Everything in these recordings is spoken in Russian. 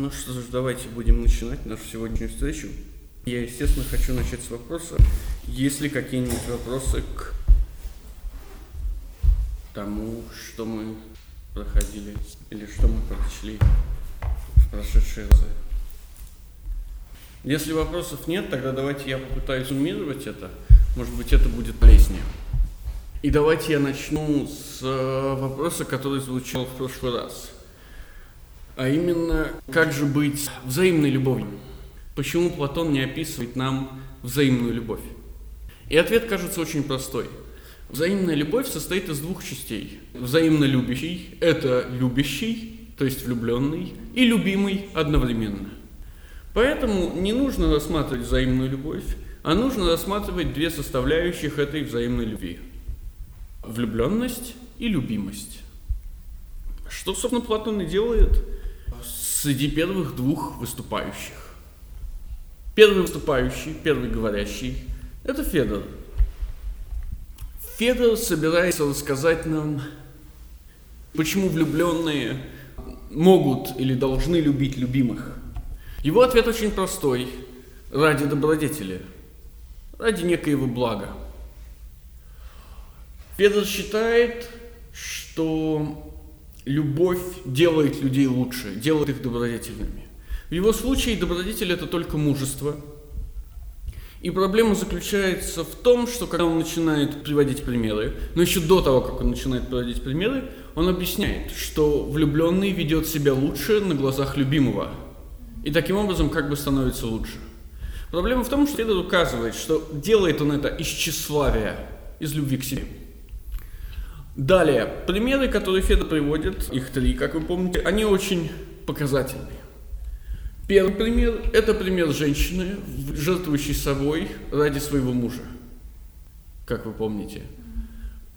Ну что ж, давайте будем начинать нашу сегодняшнюю встречу. Я, естественно, хочу начать с вопроса. Есть ли какие-нибудь вопросы к тому, что мы проходили, или что мы прочли в прошедшие разы? Если вопросов нет, тогда давайте я попытаюсь суммировать это. Может быть, это будет полезнее. И давайте я начну с э, вопроса, который звучал в прошлый раз. А именно, как же быть взаимной любовью? Почему Платон не описывает нам взаимную любовь? И ответ кажется очень простой. Взаимная любовь состоит из двух частей. Взаимно любящий – это любящий, то есть влюбленный, и любимый одновременно. Поэтому не нужно рассматривать взаимную любовь, а нужно рассматривать две составляющих этой взаимной любви – влюбленность и любимость. Что, собственно, Платон и делает среди первых двух выступающих. Первый выступающий, первый говорящий – это Федор. Федор собирается рассказать нам, почему влюбленные могут или должны любить любимых. Его ответ очень простой – ради добродетели, ради некоего блага. Федор считает, что любовь делает людей лучше, делает их добродетельными. В его случае добродетель – это только мужество. И проблема заключается в том, что когда он начинает приводить примеры, но еще до того, как он начинает приводить примеры, он объясняет, что влюбленный ведет себя лучше на глазах любимого. И таким образом как бы становится лучше. Проблема в том, что Федор указывает, что делает он это из тщеславия, из любви к себе. Далее, примеры, которые Федор приводит, их три, как вы помните, они очень показательные. Первый пример – это пример женщины, жертвующей собой ради своего мужа, как вы помните.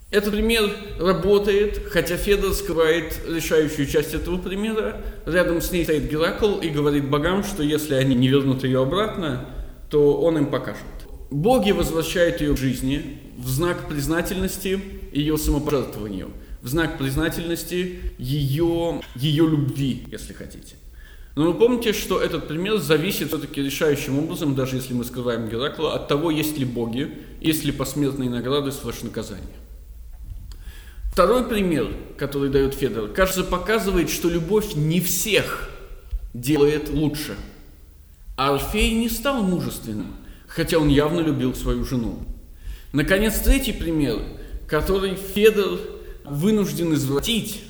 Этот пример работает, хотя Федор скрывает решающую часть этого примера. Рядом с ней стоит Геракл и говорит богам, что если они не вернут ее обратно, то он им покажет. Боги возвращают ее к жизни в знак признательности ее самопожертвованию, в знак признательности ее, ее любви, если хотите. Но вы помните, что этот пример зависит все-таки решающим образом, даже если мы скрываем Геракла, от того, есть ли боги, есть ли посмертные награды слэш наказания. Второй пример, который дает Федор, кажется, показывает, что любовь не всех делает лучше. А Орфей не стал мужественным хотя он явно любил свою жену. Наконец, третий пример, который Федор вынужден извратить,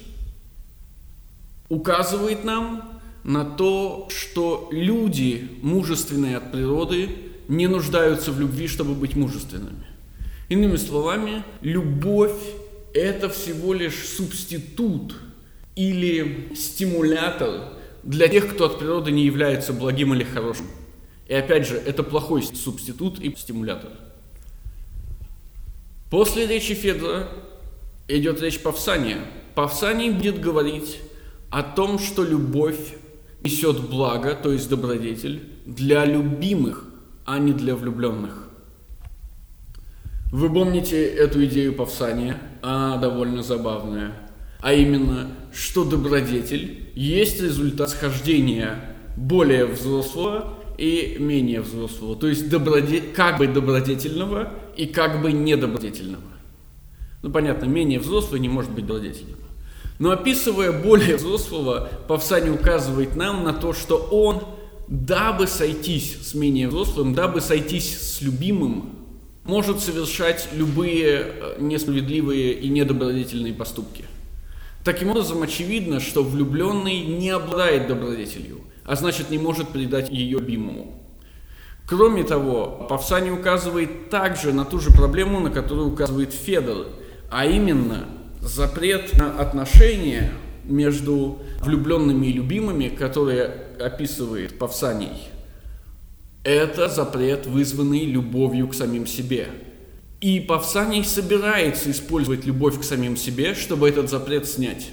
указывает нам на то, что люди, мужественные от природы, не нуждаются в любви, чтобы быть мужественными. Иными словами, любовь – это всего лишь субститут или стимулятор для тех, кто от природы не является благим или хорошим. И опять же, это плохой субститут и стимулятор. После речи Федора идет речь Павсания. Павсаний будет говорить о том, что любовь несет благо, то есть добродетель, для любимых, а не для влюбленных. Вы помните эту идею Павсания? Она довольно забавная. А именно, что добродетель есть результат схождения более взрослого и менее взрослого, то есть доброде... как бы добродетельного и как бы недобродетельного. Ну, понятно, менее взрослый не может быть добродетельным. Но описывая более взрослого, Павсани указывает нам на то, что он, дабы сойтись с менее взрослым, дабы сойтись с любимым, может совершать любые э, несправедливые и недобродетельные поступки. Таким образом, очевидно, что влюбленный не обладает добродетелью – а значит не может предать ее любимому. Кроме того, Павсани указывает также на ту же проблему, на которую указывает Федор, а именно запрет на отношения между влюбленными и любимыми, которые описывает Павсаний. Это запрет, вызванный любовью к самим себе. И Павсаний собирается использовать любовь к самим себе, чтобы этот запрет снять.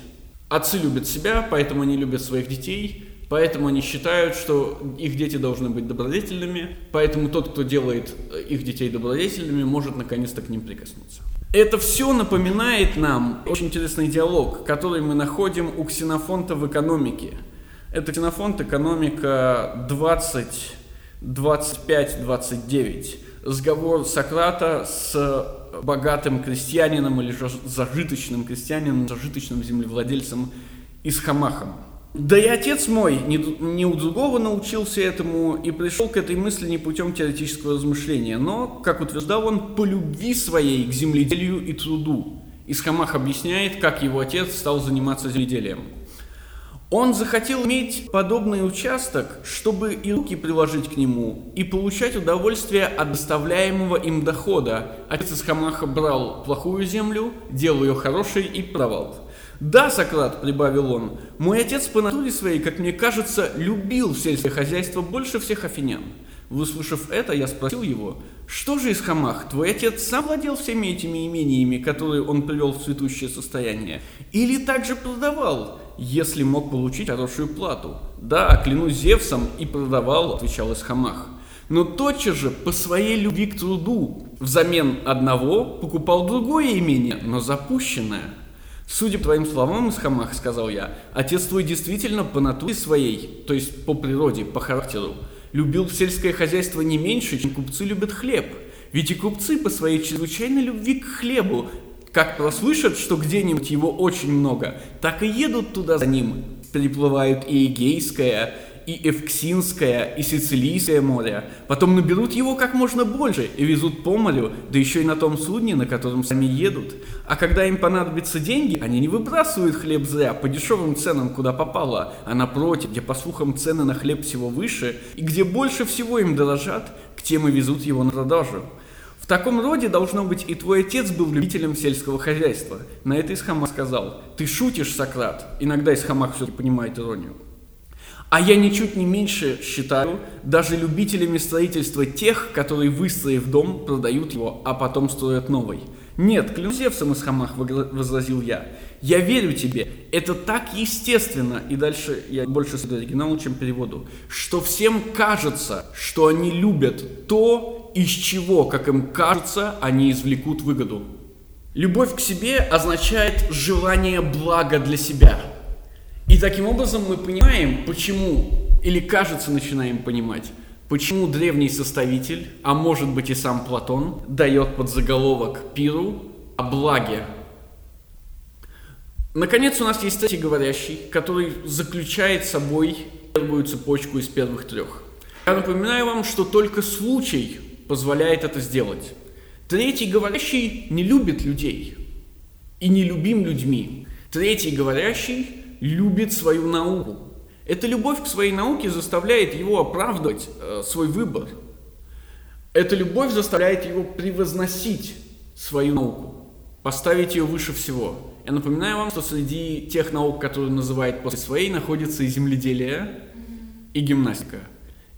Отцы любят себя, поэтому они любят своих детей, Поэтому они считают, что их дети должны быть добродетельными, поэтому тот, кто делает э, их детей добродетельными, может наконец-то к ним прикоснуться. Это все напоминает нам очень интересный диалог, который мы находим у Ксенофонта в экономике. Это Ксенофонт, экономика 20, 25, 29. Разговор Сократа с богатым крестьянином или зажиточным крестьянином, зажиточным землевладельцем из Хамахом. Да и отец мой не, у другого научился этому и пришел к этой мысли не путем теоретического размышления, но, как утверждал он, по любви своей к земледелию и труду. Исхамах объясняет, как его отец стал заниматься земледелием. Он захотел иметь подобный участок, чтобы и руки приложить к нему, и получать удовольствие от доставляемого им дохода. Отец Исхамаха брал плохую землю, делал ее хорошей и продавал. «Да, Сократ», — прибавил он, — «мой отец по натуре своей, как мне кажется, любил сельское хозяйство больше всех афинян». Выслушав это, я спросил его, «Что же из Хамах, твой отец сам владел всеми этими имениями, которые он привел в цветущее состояние, или также продавал, если мог получить хорошую плату?» «Да, клянусь Зевсом, и продавал», — отвечал из Хамах. Но тотчас же по своей любви к труду взамен одного покупал другое имение, но запущенное – Судя по твоим словам, Исхамах, сказал я, отец твой действительно по натуре своей, то есть по природе, по характеру, любил сельское хозяйство не меньше, чем купцы любят хлеб. Ведь и купцы по своей чрезвычайной любви к хлебу, как прослышат, что где-нибудь его очень много, так и едут туда за ним. Переплывают и Эгейское, и Эвксинское, и Сицилийское море. Потом наберут его как можно больше и везут по морю, да еще и на том судне, на котором сами едут. А когда им понадобятся деньги, они не выбрасывают хлеб зря по дешевым ценам, куда попало, а напротив, где, по слухам, цены на хлеб всего выше, и где больше всего им дорожат, к тем и везут его на продажу. В таком роде, должно быть, и твой отец был любителем сельского хозяйства. На это Исхамах сказал, ты шутишь, Сократ. Иногда Исхамах все-таки понимает иронию. А я ничуть не меньше считаю даже любителями строительства тех, которые, выстроив дом, продают его, а потом строят новый. Нет, клянусь Зевсом из Хамах, возразил я. Я верю тебе, это так естественно, и дальше я больше следую оригиналу, чем переводу, что всем кажется, что они любят то, из чего, как им кажется, они извлекут выгоду. Любовь к себе означает желание блага для себя – и таким образом мы понимаем, почему, или кажется начинаем понимать, почему древний составитель, а может быть и сам Платон, дает под заголовок пиру о благе. Наконец у нас есть третий говорящий, который заключает собой первую цепочку из первых трех. Я напоминаю вам, что только случай позволяет это сделать. Третий говорящий не любит людей и не любим людьми. Третий говорящий любит свою науку. Эта любовь к своей науке заставляет его оправдывать э, свой выбор. Эта любовь заставляет его превозносить свою науку, поставить ее выше всего. Я напоминаю вам, что среди тех наук, которые он называет после своей, находится и земледелие, и гимнастика,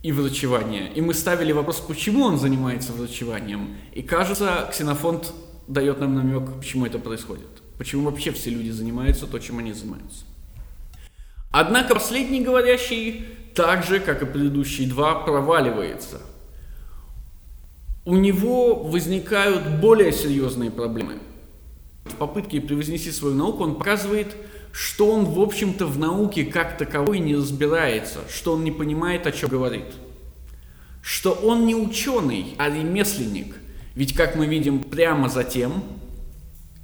и врачевание. И мы ставили вопрос, почему он занимается врачеванием. И кажется, Ксенофонт дает нам намек, почему это происходит. Почему вообще все люди занимаются то, чем они занимаются. Однако последний говорящий, так же, как и предыдущие два, проваливается. У него возникают более серьезные проблемы. В попытке превознести свою науку он показывает, что он, в общем-то, в науке как таковой не разбирается, что он не понимает, о чем говорит. Что он не ученый, а ремесленник. Ведь, как мы видим прямо затем,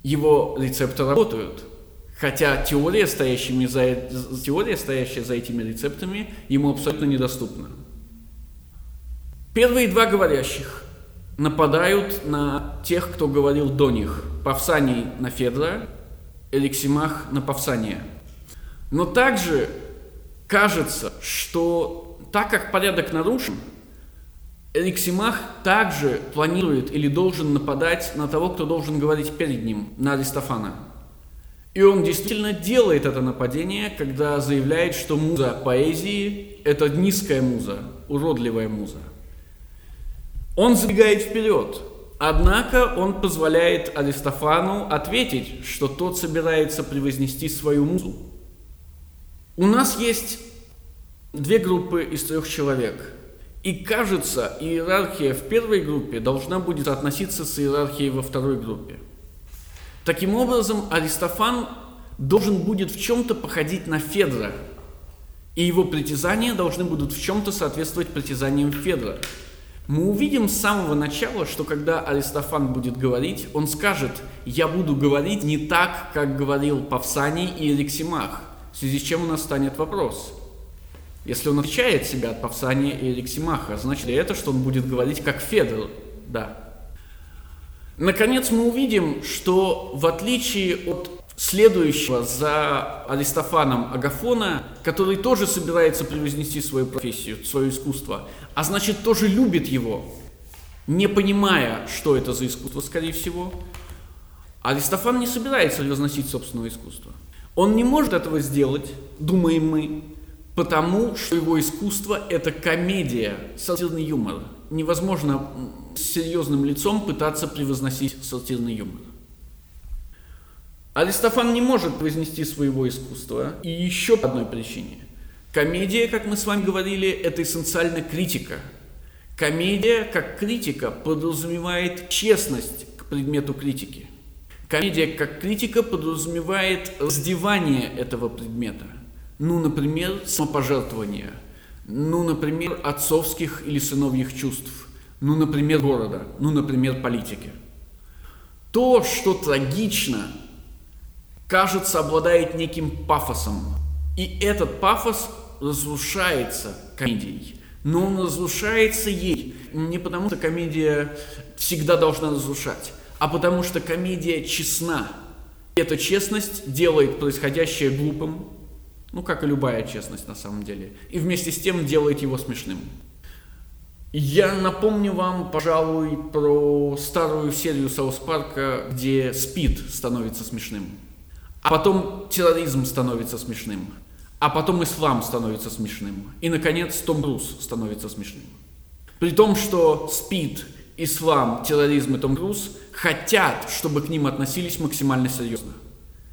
его рецепты работают – Хотя теория, стоящими за, теория, стоящая за этими рецептами, ему абсолютно недоступна. Первые два говорящих нападают на тех, кто говорил до них. Павсаний на Федора, Эликсимах на Павсания. Но также кажется, что так как порядок нарушен, Эликсимах также планирует или должен нападать на того, кто должен говорить перед ним, на Аристофана. И он действительно делает это нападение, когда заявляет, что муза поэзии – это низкая муза, уродливая муза. Он забегает вперед, однако он позволяет Аристофану ответить, что тот собирается превознести свою музу. У нас есть две группы из трех человек. И кажется, иерархия в первой группе должна будет относиться с иерархией во второй группе. Таким образом, Аристофан должен будет в чем-то походить на Федора. И его притязания должны будут в чем-то соответствовать притязаниям Федора. Мы увидим с самого начала, что когда Аристофан будет говорить, он скажет, я буду говорить не так, как говорил Павсаний и Эриксимах, в связи с чем у нас станет вопрос. Если он отличает себя от Павсания и Эриксимаха, значит ли это, что он будет говорить как Федор? Да. Наконец мы увидим, что в отличие от следующего за Аристофаном Агафона, который тоже собирается превознести свою профессию, свое искусство, а значит тоже любит его, не понимая, что это за искусство, скорее всего, Аристофан не собирается превозносить собственное искусство. Он не может этого сделать, думаем мы, потому что его искусство – это комедия, сатирный юмор. Невозможно с серьезным лицом пытаться превозносить сатирный юмор. Аристофан не может вознести своего искусства и еще по одной причине. Комедия, как мы с вами говорили, это эссенциально критика. Комедия, как критика, подразумевает честность к предмету критики. Комедия, как критика, подразумевает раздевание этого предмета. Ну, например, самопожертвование. Ну, например, отцовских или сыновьих чувств. Ну, например, города. Ну, например, политики. То, что трагично, кажется, обладает неким пафосом. И этот пафос разрушается комедией. Но он разрушается ей не потому, что комедия всегда должна разрушать, а потому что комедия честна. Эта честность делает происходящее глупым, ну, как и любая честность на самом деле, и вместе с тем делает его смешным. Я напомню вам, пожалуй, про старую серию Саус Парка, где спид становится смешным. А потом терроризм становится смешным. А потом ислам становится смешным. И, наконец, Том Круз становится смешным. При том, что СПИД, ислам, терроризм и Том Круз хотят, чтобы к ним относились максимально серьезно.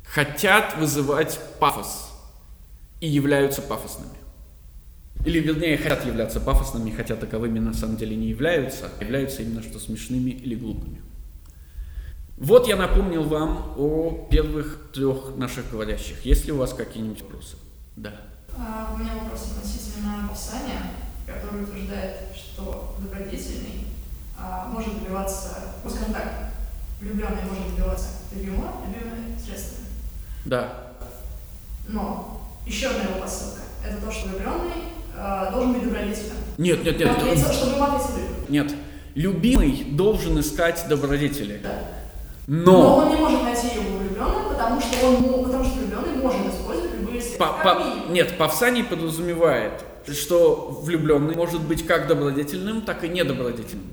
Хотят вызывать пафос. И являются пафосными. Или, вернее, хотят являться пафосными, хотя таковыми на самом деле не являются, а являются именно что смешными или глупыми. Вот я напомнил вам о первых трех наших говорящих. Есть ли у вас какие-нибудь вопросы? Да. А, у меня вопрос относительно описания, который утверждает, что добродетельный а, может добиваться, ну, скажем так, влюбленный может добиваться любимого, любимое средствами. Да. Но еще одна его посылка – это то, что влюбленный а, должен быть добродетельным. Нет, нет, нет. Чтобы ему Нет. Любимый должен искать добродетели. Да. Но... Но он не может найти его влюбленным, потому что он, потому что влюбленный может использовать любые средства. По, по, нет, Павсаний подразумевает, что влюбленный может быть как добродетельным, так и недобродетельным.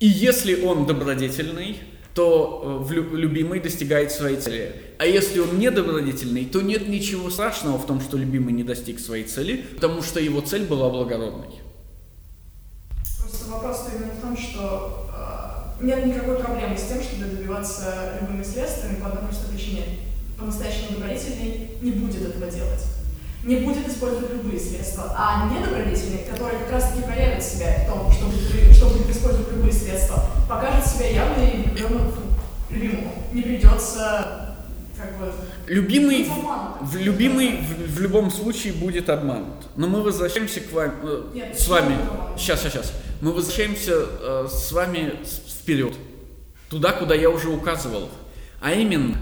И если он добродетельный, то э, любимый достигает своей цели. А если он недобродетельный, то нет ничего страшного в том, что любимый не достиг своей цели, потому что его цель была благородной. Просто вопрос именно в том, что нет никакой проблемы с тем, чтобы добиваться любыми средствами по одной простой причине. По-настоящему добродетельный не будет этого делать. Не будет использовать любые средства. А недобродетельный, который как раз-таки проявит себя в том, что будет, что будет использовать любые средства, покажет себя явно и любимому. Не придется как бы Любимый, в, любимый в, в любом случае будет обманут. Но мы возвращаемся к вам, э, Нет, с вами. Сейчас, сейчас, сейчас. Мы возвращаемся э, с вами вперед, туда, куда я уже указывал. А именно,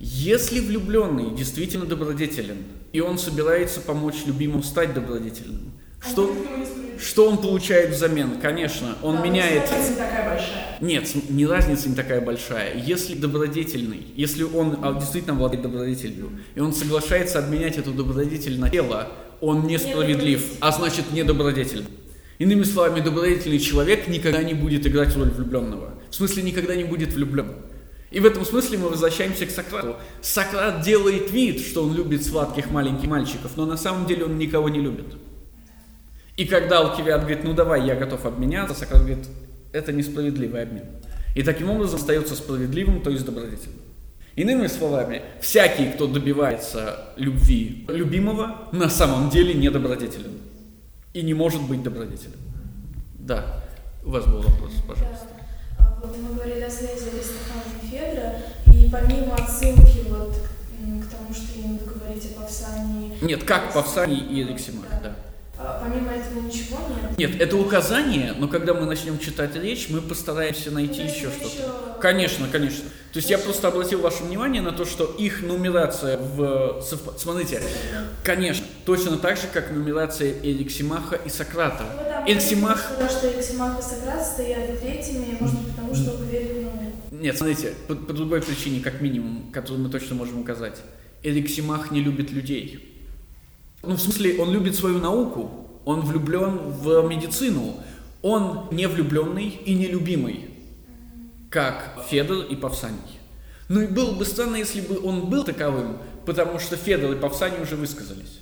если влюбленный действительно добродетелен, и он собирается помочь любимому стать добродетельным, что, что он получает взамен? Конечно, он да, меняет... Разница не такая большая. Нет, не разница не такая большая. Если добродетельный, если он а, действительно владеет добродетелью, и он соглашается обменять эту добродетель на тело, он несправедлив, а значит недобродетельный. Иными словами, добродетельный человек никогда не будет играть роль влюбленного. В смысле, никогда не будет влюблен. И в этом смысле мы возвращаемся к Сократу. Сократ делает вид, что он любит сладких маленьких мальчиков, но на самом деле он никого не любит. И когда Алкивиад говорит, ну давай, я готов обменяться, Сократ говорит, это несправедливый обмен. И таким образом остается справедливым, то есть добродетельным. Иными словами, всякий, кто добивается любви любимого, на самом деле недобродетелен и не может быть добродетелем. Да, у вас был вопрос, пожалуйста. Вот мы говорили о связи Аристофана и Федора, и помимо отсылки вот к тому, что я не буду говорить о Павсании. Нет, как Павсаний и Эриксимах, да. А, помимо этого ничего нет? Нет, это указание, но когда мы начнем читать речь, мы постараемся найти Ну, еще что-то. еще- Конечно, конечно. То есть я просто обратил ваше внимание на то, что их нумерация в... совп- Смотрите, конечно, точно так же, как нумерация Эриксимаха и Сократа. Ну, там Эриксимах... сказал, что Эриксимах и Сократ стоят третьими, может быть, потому что поверили в науку. Нет, смотрите, по, по другой причине, как минимум, которую мы точно можем указать. Эриксимах не любит людей. Ну, в смысле, он любит свою науку, он влюблен в медицину, он не влюбленный и нелюбимый, как Федор и Павсаний. Ну и было бы странно, если бы он был таковым, потому что Федор и Павсаний уже высказались.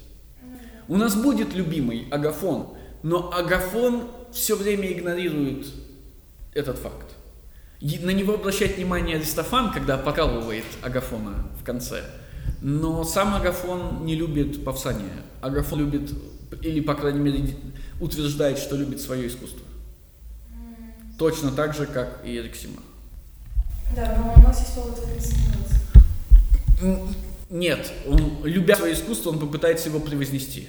У нас будет любимый Агафон, но Агафон все время игнорирует этот факт. На него обращает внимание Аристофан, когда покалывает Агафона в конце. Но сам Агафон не любит Павсания. Агафон любит, или, по крайней мере, утверждает, что любит свое искусство. Точно так же, как и Эриксимах. Да, но у нас есть повод Нет, он, любя свое искусство, он попытается его превознести.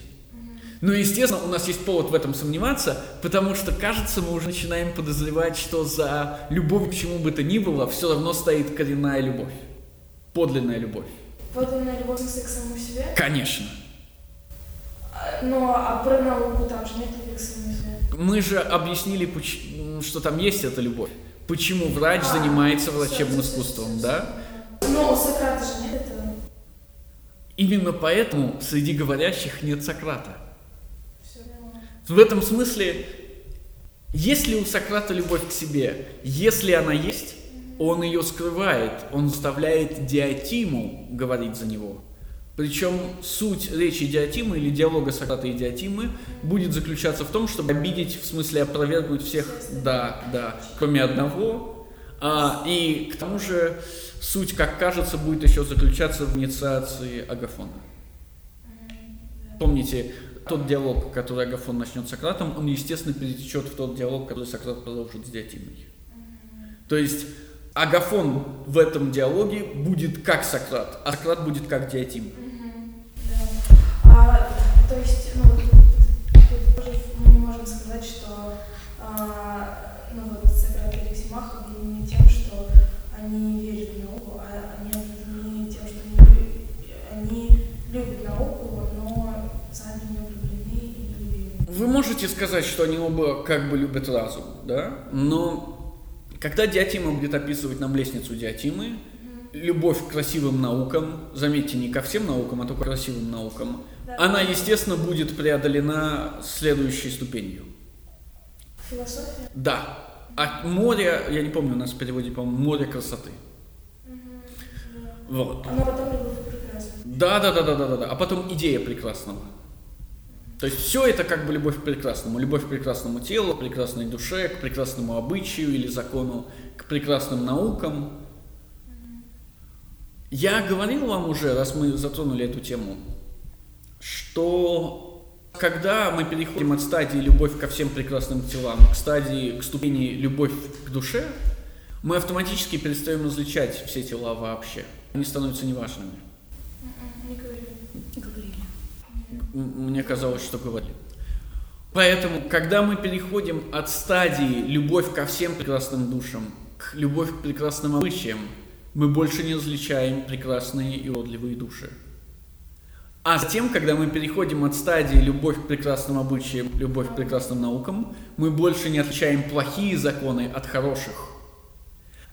Но, естественно, у нас есть повод в этом сомневаться, потому что, кажется, мы уже начинаем подозревать, что за любовью к чему бы то ни было все равно стоит коренная любовь. Подлинная любовь. Подлинная любовь к самому себе. Конечно. А, Но а про науку там же нет любви к самому себе. Мы же объяснили, что там есть эта любовь. Почему врач занимается врачебным искусством, да? Но у Сократа же нет этого. Именно поэтому среди говорящих нет Сократа. В этом смысле, если у Сократа любовь к себе, если она есть, он ее скрывает, он заставляет Диатиму говорить за него. Причем суть речи Диатимы или диалога Сократа и Диатимы будет заключаться в том, чтобы обидеть, в смысле опровергнуть всех, да, да, кроме одного. А, и к тому же суть, как кажется, будет еще заключаться в инициации Агафона. Помните, тот диалог, который Агафон начнет с Сократом, он, естественно, перетечет в тот диалог, который Сократ продолжит с Диатимой. То есть Агафон в этом диалоге будет как Сократ, а Сократ будет как Диатим. Можете сказать, что они оба как бы любят разум, да? Но когда Диатима будет описывать нам лестницу Диатимы, любовь к красивым наукам, заметьте, не ко всем наукам, а только к красивым наукам, Да. она, естественно, будет преодолена следующей ступенью. Философия? Да. От моря, я не помню, у нас в переводе, по-моему, море красоты. Да. Вот. А но потом любовь. Да, да, да, да, да, да, да. А потом идея прекрасного. То есть все это как бы любовь к прекрасному. Любовь к прекрасному телу, к прекрасной душе, к прекрасному обычаю или закону, к прекрасным наукам. Я говорил вам уже, раз мы затронули эту тему, что когда мы переходим от стадии любовь ко всем прекрасным телам к стадии, к ступени любовь к душе, мы автоматически перестаем различать все тела вообще. Они становятся неважными. Не Мне казалось, что говорили. Поэтому, когда мы переходим от стадии любовь ко всем прекрасным душам к любовь к прекрасным обычаям, мы больше не различаем прекрасные и уродливые души. А затем, когда мы переходим от стадии любовь к прекрасным обычаям, любовь к прекрасным наукам, мы больше не отличаем плохие законы от хороших.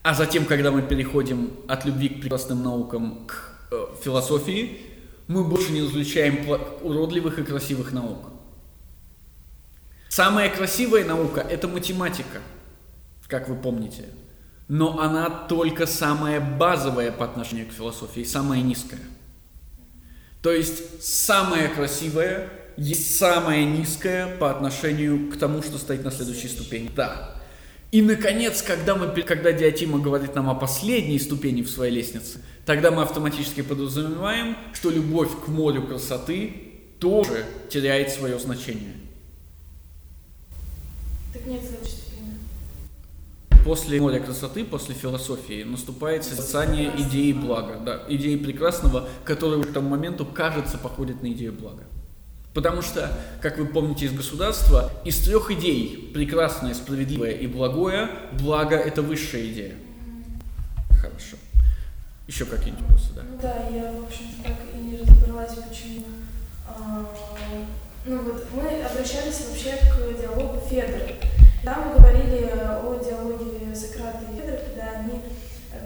А затем, когда мы переходим от любви к прекрасным наукам к э, философии, мы больше не различаем уродливых и красивых наук. Самая красивая наука – это математика, как вы помните. Но она только самая базовая по отношению к философии, самая низкая. То есть самая красивая есть самая низкая по отношению к тому, что стоит на следующей ступени. Да. И, наконец, когда, мы, когда Диатима говорит нам о последней ступени в своей лестнице, тогда мы автоматически подразумеваем, что любовь к морю красоты тоже теряет свое значение. Так нет ступени. после моря красоты, после философии наступает созерцание идеи блага, да, идеи прекрасного, которая к тому моменту, кажется, походит на идею блага. Потому что, как вы помните из государства, из трех идей прекрасное, справедливое и благое, благо это высшая идея. Хорошо. Еще какие-нибудь вопросы, да? Ну да, я, в общем-то, так и не разобралась, почему. А, ну вот мы обращались вообще к диалогу Федора. Там мы говорили о диалоге Сократа и Федора, когда они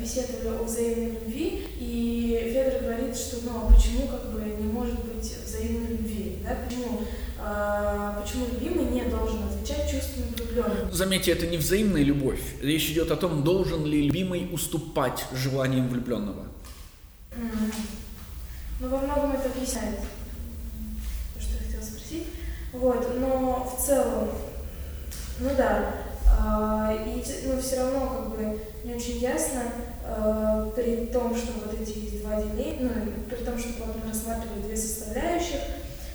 беседовали о взаимной любви, и Федор говорит, что ну а почему как бы не может быть взаимной любви, да, почему, а, почему любимый не должен отвечать чувствами влюбленным. Заметьте, это не взаимная любовь. Речь идет о том, должен ли любимый уступать желаниям влюбленного. Mm. Ну, во многом это объясняет то, что я хотела спросить. Вот, но в целом, ну да, и ну, все равно как бы не очень ясно, а, при том, что вот эти есть два деления, ну, при том, что вот мы рассматривали две составляющих,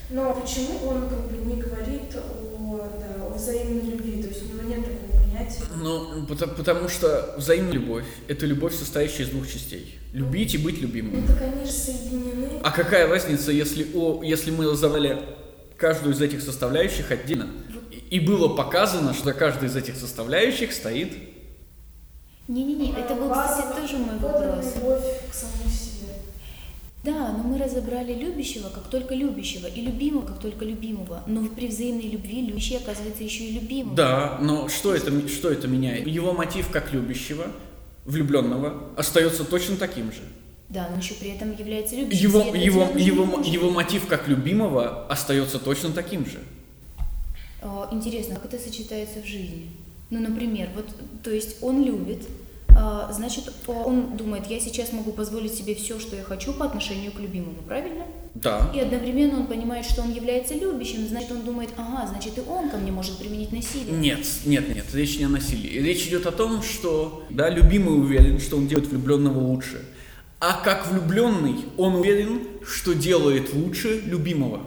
но почему он как бы не говорит о, да, о взаимной любви, то есть у него нет такого понятия? Ну, потому, потому что взаимная любовь – это любовь, состоящая из двух частей. Любить и быть любимым. Ну, так они же соединены. А какая разница, если, о, если мы разобрали каждую из этих составляющих отдельно? И было показано, что каждая из этих составляющих стоит... Не-не-не, это был, кстати, тоже мой вопрос. любовь к самому себе. Да, но мы разобрали любящего как только любящего и любимого как только любимого. Но при взаимной любви любящий оказывается еще и любимым. Да, но что это, что это меняет? Его мотив как любящего, влюбленного, остается точно таким же. Да, но еще при этом является любящим. Его, его, его, его мотив как любимого остается точно таким же. А, интересно, как это сочетается в жизни? Ну, например, вот, то есть он любит, а, значит, он думает, я сейчас могу позволить себе все, что я хочу по отношению к любимому, правильно? Да. И одновременно он понимает, что он является любящим, значит, он думает, ага, значит, и он ко мне может применить насилие. Нет, нет, нет, речь не о насилии. Речь идет о том, что, да, любимый уверен, что он делает влюбленного лучше. А как влюбленный, он уверен, что делает лучше любимого.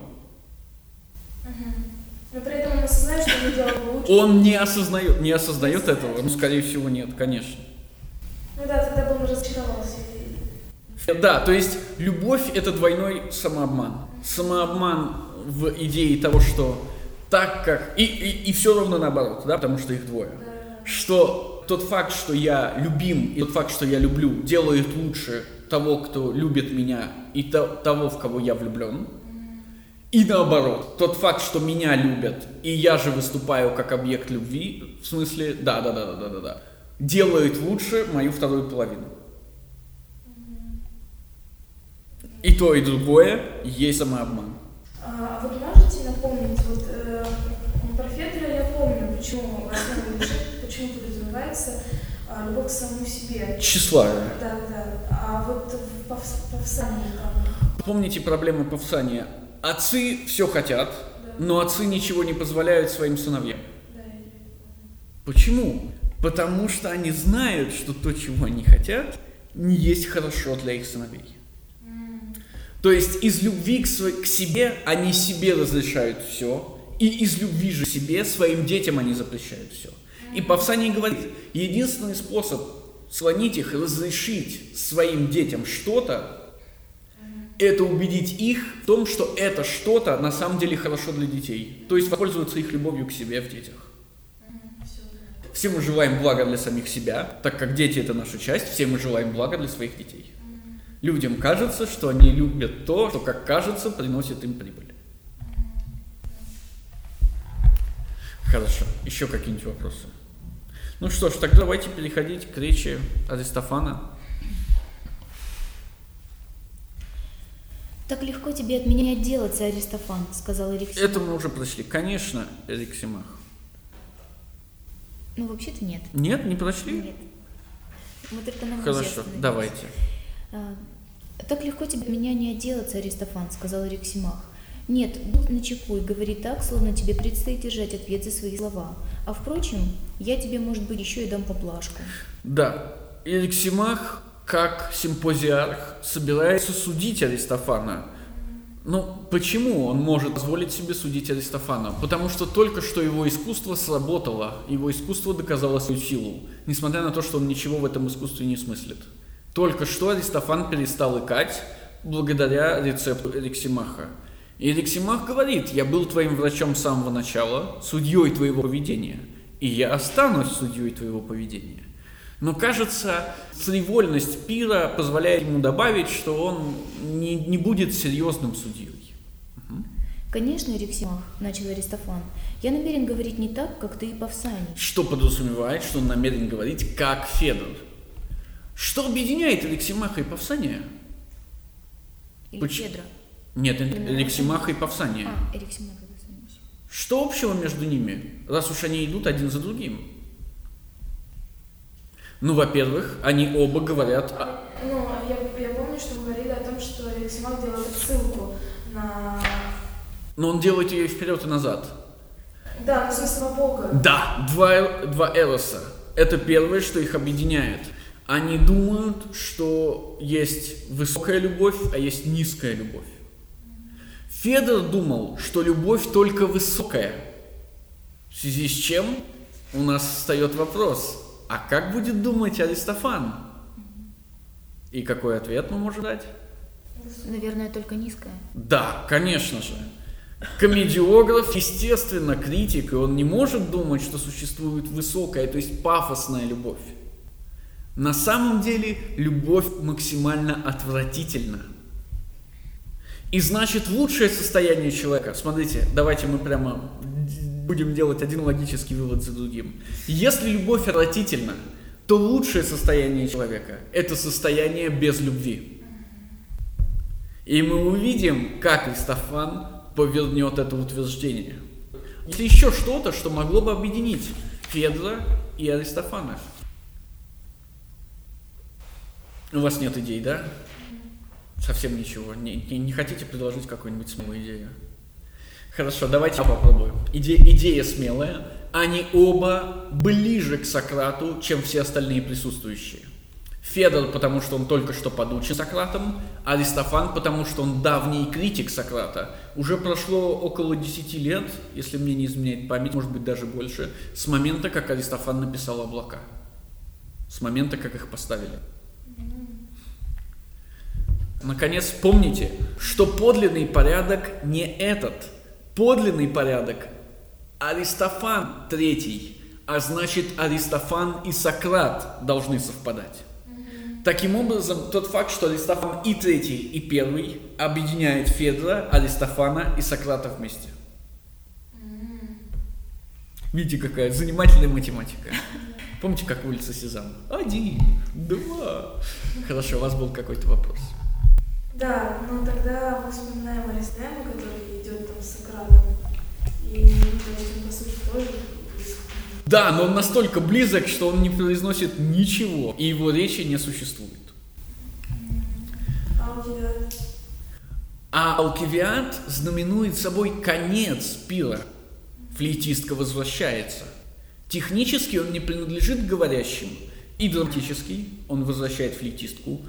Угу. Но при этом он осознает, что он делал лучше. Он не осознает, не осознает этого, ну, скорее всего, нет, конечно. Ну да, тогда бы он разочаровался. Да, то есть любовь – это двойной самообман. Самообман в идее того, что так как… И, и, и все ровно наоборот, да, потому что их двое. Что тот факт, что я любим, и тот факт, что я люблю, делает лучше того, кто любит меня, и то, того, в кого я влюблен. И наоборот, тот факт, что меня любят, и я же выступаю как объект любви, в смысле, да, да, да, да, да, да, да, делает лучше мою вторую половину. И то, и другое есть самообман. А вы можете напомнить, вот э, про Федора я помню, почему почему подразумевается а, любовь к самому себе. Тщеславие. Да, да. А вот в Павсании там... Помните проблемы Павсания? Отцы все хотят, но отцы ничего не позволяют своим сыновьям. Почему? Потому что они знают, что то, чего они хотят, не есть хорошо для их сыновей. То есть из любви к, к себе они себе разрешают все, и из любви же к себе своим детям они запрещают все. И Павсаний говорит, единственный способ слонить их, разрешить своим детям что-то, это убедить их в том, что это что-то на самом деле хорошо для детей. То есть воспользоваться их любовью к себе в детях. Все мы желаем блага для самих себя, так как дети это наша часть, все мы желаем блага для своих детей. Людям кажется, что они любят то, что, как кажется, приносит им прибыль. Хорошо. Еще какие-нибудь вопросы? Ну что ж, тогда давайте переходить к речи Аристофана. «Так легко тебе от меня отделаться, Аристофан», — сказал Эриксимах. Это мы уже прочли. Конечно, Эриксимах. Ну, вообще-то нет. Нет, не прочли? Нет. Мы только на Хорошо, давайте. А, «Так легко тебе от меня не отделаться, Аристофан», — сказал Эриксимах. «Нет, будь начеку и говори так, словно тебе предстоит держать ответ за свои слова. А впрочем, я тебе, может быть, еще и дам поплашку». Да, Эриксимах как симпозиарх собирается судить Аристофана Ну, почему он может позволить себе судить Аристофана? Потому что только что его искусство сработало, его искусство доказало свою силу, несмотря на то, что он ничего в этом искусстве не смыслит. Только что Аристофан перестал икать благодаря рецепту Эриксимаха. И Эриксимах говорит, я был твоим врачом с самого начала, судьей твоего поведения, и я останусь судьей твоего поведения. Но кажется, фривольность пира позволяет ему добавить, что он не, не будет серьезным судьей. Конечно, Эриксимах, начал Аристофан, я намерен говорить не так, как ты и Павсаний. Что подразумевает, что он намерен говорить как Федор. Что объединяет Алексимаха и Павсания? Или Поч- Федра. Нет, Алексимаха и Павсания. А, Эриксимах и Павсаний. Что общего между ними, раз уж они идут один за другим? Ну, во-первых, они оба говорят... о- Ну, я, я помню, что вы говорили о том, что Алексимак делает ссылку на... Но он делает ее вперед, и назад. Да, на смысле Бога. Да, два, два эроса. Это первое, что их объединяет. Они думают, что есть высокая любовь, а есть низкая любовь. Федор думал, что любовь только высокая. В связи с чем у нас встает вопрос, а как будет думать Аристофан? И какой ответ мы можем дать? Наверное, только низкая. Да, конечно же. Комедиограф, естественно, критик, и он не может думать, что существует высокая, то есть пафосная любовь. На самом деле, любовь максимально отвратительна. И значит, лучшее состояние человека, смотрите, давайте мы прямо будем делать один логический вывод за другим. Если любовь отвратительна, то лучшее состояние человека – это состояние без любви. И мы увидим, как Аристофан повернет это утверждение. Есть еще что-то, что могло бы объединить Федора и Аристофана. У вас нет идей, да? Совсем ничего. Не, не, не хотите предложить какую-нибудь смелую идею? Хорошо, давайте я попробую. Иде, идея смелая. Они оба ближе к Сократу, чем все остальные присутствующие. Федор, потому что он только что подучен Сократом, Аристофан, потому что он давний критик Сократа. Уже прошло около 10 лет, если мне не изменяет память, может быть даже больше, с момента, как Аристофан написал облака. С момента, как их поставили. Наконец, помните, что подлинный порядок не этот. Подлинный порядок Аристофан третий, а значит Аристофан и Сократ должны совпадать. Таким образом, тот факт, что Аристофан и третий, и первый объединяет Федора, Аристофана и Сократа вместе. Видите, какая занимательная математика. Помните, как улица Сезам? Один, два. Хорошо, у вас был какой-то вопрос. Да, но тогда мы вспоминаем Аристему, который идет там с Сократом. И, ну, то есть, он, по сути, тоже Да, но он настолько близок, что он не произносит ничего, и его речи не существует. А Алкивиад знаменует собой конец пира. Флейтистка возвращается. Технически он не принадлежит говорящим, и драматически он возвращает флейтистку,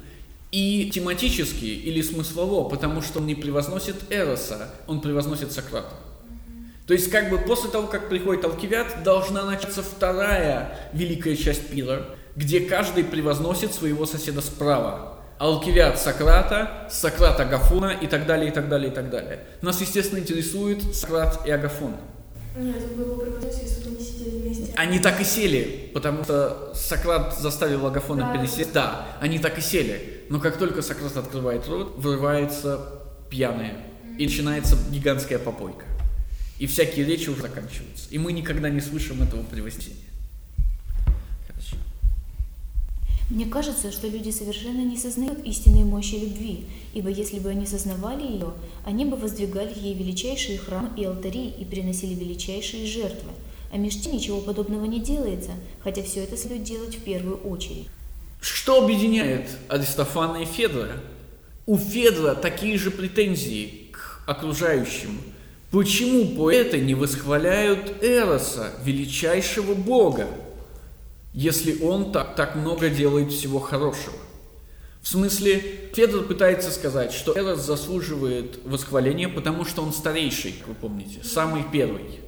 и тематически или смыслово, потому что он не превозносит Эроса, он превозносит Сократа. То есть как бы после того, как приходит Алкивиад, должна начаться вторая великая часть пира, где каждый превозносит своего соседа справа. Алкивиад Сократа, Сократ Агафона и так далее, и так далее, и так далее. Нас, естественно, интересует Сократ и Агафон. Нет, это было преподаватель, если бы они сидели вместе. Они так и сели, потому что Сократ заставил Агафона Да. пересесть. Да, они так и сели. Но как только Сократ открывает рот, вырывается пьяная. И начинается гигантская попойка. И всякие речи уже заканчиваются. И мы никогда не слышим этого превознесения. Хорошо. Мне кажется, что люди совершенно не сознают истинной мощи любви, ибо если бы они сознавали ее, они бы воздвигали ей величайшие храмы и алтари и приносили величайшие жертвы. А между тем ничего подобного не делается, хотя все это следует делать в первую очередь. Что объединяет Аристофана и Федора? У Федора такие же претензии к окружающим. Почему поэты не восхваляют Эроса, величайшего бога, если он так, так много делает всего хорошего? В смысле, Федор пытается сказать, что Эрос заслуживает восхваления, потому что он старейший, как вы помните, самый первый.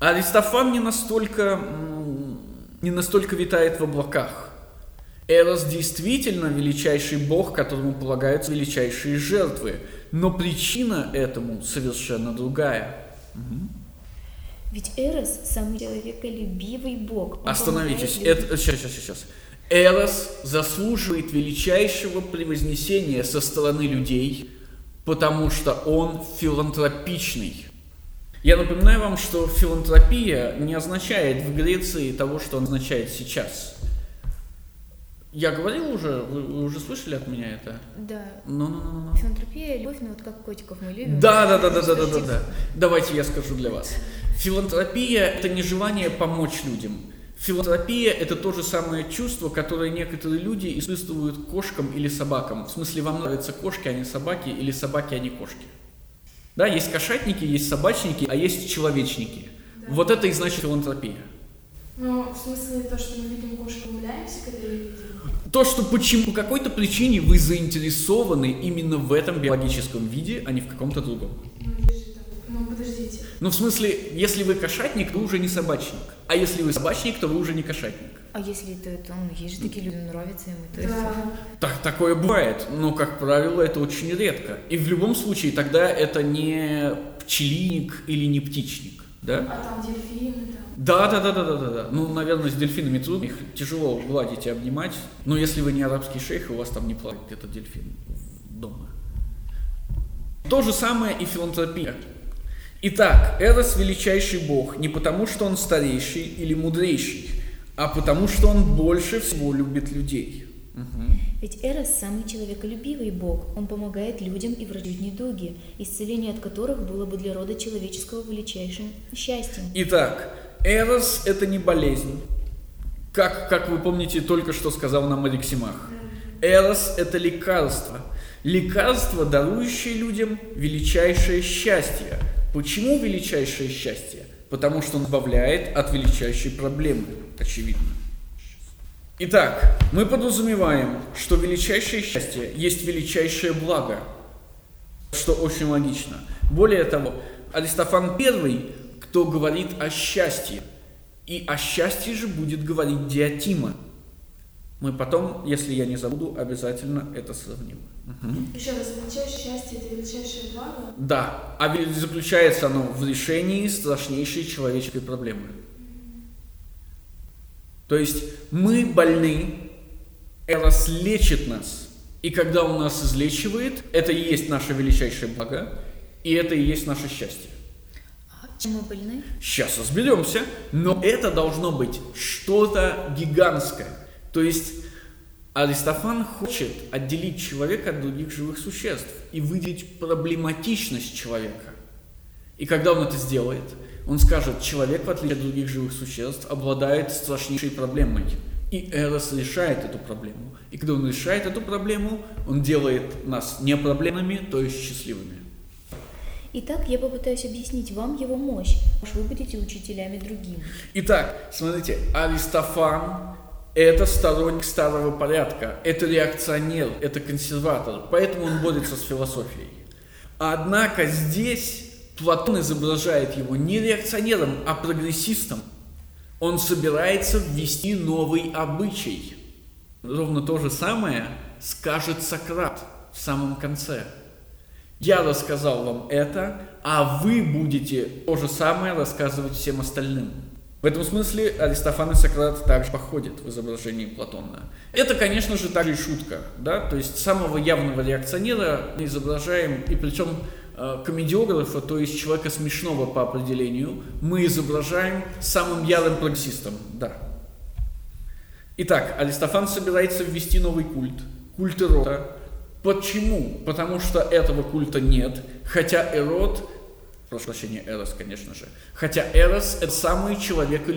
Аристофан не настолько, не настолько витает в облаках. Эрос действительно величайший бог, которому полагаются величайшие жертвы. Но причина этому совершенно другая. Угу. Ведь Эрос – самый человеколюбивый бог. Он Остановитесь. Это, сейчас, сейчас, сейчас. Эрос заслуживает величайшего превознесения со стороны людей, потому что он филантропичный. Я напоминаю вам, что филантропия не означает в Греции того, что означает сейчас. Я говорил уже, вы, вы уже слышали от меня это? Да. Ну, ну, ну, ну. Филантропия, любовь, ну вот как котиков мы любим. Да, да, да, да, да, да, да, да. Давайте я скажу для вас. Филантропия – это не желание помочь людям. Филантропия – это то же самое чувство, которое некоторые люди испытывают кошкам или собакам. В смысле, вам нравятся кошки, а не собаки, или собаки, а не кошки. Да, есть кошатники, есть собачники, а есть человечники. Да. Вот это и значит филантропия. Ну, в смысле, то, что мы видим кошку, умиляемся, когда ее видим? То, что почему, по какой-то причине вы заинтересованы именно в этом биологическом виде, а не в каком-то другом. Ну, ну, подождите. Ну, в смысле, если вы кошатник, вы уже не собачник. А если вы собачник, то вы уже не кошатник. А если это, то ну, есть же такие люди, нравятся им это. Да. Так, такое бывает, но, как правило, это очень редко. И в любом случае тогда это не пчелиник или не птичник. Да? А там дельфины, там. Да, да, да, да, да, да, да. Ну, наверное, с дельфинами трудно, их тяжело гладить и обнимать. Но если вы не арабский шейх, у вас там не плавает этот дельфин дома. То же самое и филантропия. Итак, Эрос величайший бог не потому, что он старейший или мудрейший, а потому, что он больше всего любит людей. Угу. Ведь Эрос самый человеколюбивый бог. Он помогает людям и врачует недуги, исцеление от которых было бы для рода человеческого величайшим счастьем. Итак, Эрос – это не болезнь. Как, как вы помните, только что сказал нам Алексимах. Эрос – это лекарство. Лекарство, дарующее людям величайшее счастье – Почему величайшее счастье? Потому что он избавляет от величайшей проблемы, очевидно. Итак, мы подразумеваем, что величайшее счастье есть величайшее благо, что очень логично. Более того, Аристофан первый, кто говорит о счастье, и о счастье же будет говорить Диатима. Мы потом, если я не забуду, обязательно это сравним. Угу. Еще раз, величайшее счастье – это величайшее благо? Да, а заключается оно в решении страшнейшей человеческой проблемы. То есть мы больны, Эрос лечит нас, и когда он нас излечивает, это и есть наше величайшее благо, и это и есть наше счастье. Чем больны? Сейчас разберемся, но это должно быть что-то гигантское. То есть Аристофан хочет отделить человека от других живых существ и выделить проблематичность человека. И когда он это сделает, он скажет, человек, в отличие от других живых существ, обладает страшнейшей проблемой. И Эрос решает эту проблему. И когда он решает эту проблему, он делает нас не проблемными, то есть счастливыми. Итак, я попытаюсь объяснить вам его мощь, уж вы будете учителями другим. Итак, смотрите, Аристофан это сторонник старого порядка, это реакционер, это консерватор, поэтому он борется с философией. Однако здесь Платон изображает его не реакционером, а прогрессистом. Он собирается ввести новый обычай. Ровно то же самое скажет Сократ в самом конце. Я рассказал вам это, а вы будете то же самое рассказывать всем остальным. В этом смысле Аристофан и Сократ также походят в изображении Платона. Это, конечно же, также и шутка, да, то есть самого явного реакционера мы изображаем, и причем э, комедиографа, то есть человека смешного по определению, мы изображаем самым ярым прогрессистом, да. Итак, Аристофан собирается ввести новый культ, культ Эрота. Почему? Потому что этого культа нет, хотя Эрот прошу прощения, Эрос, конечно же. Хотя Эрос – это самый человеколюбивый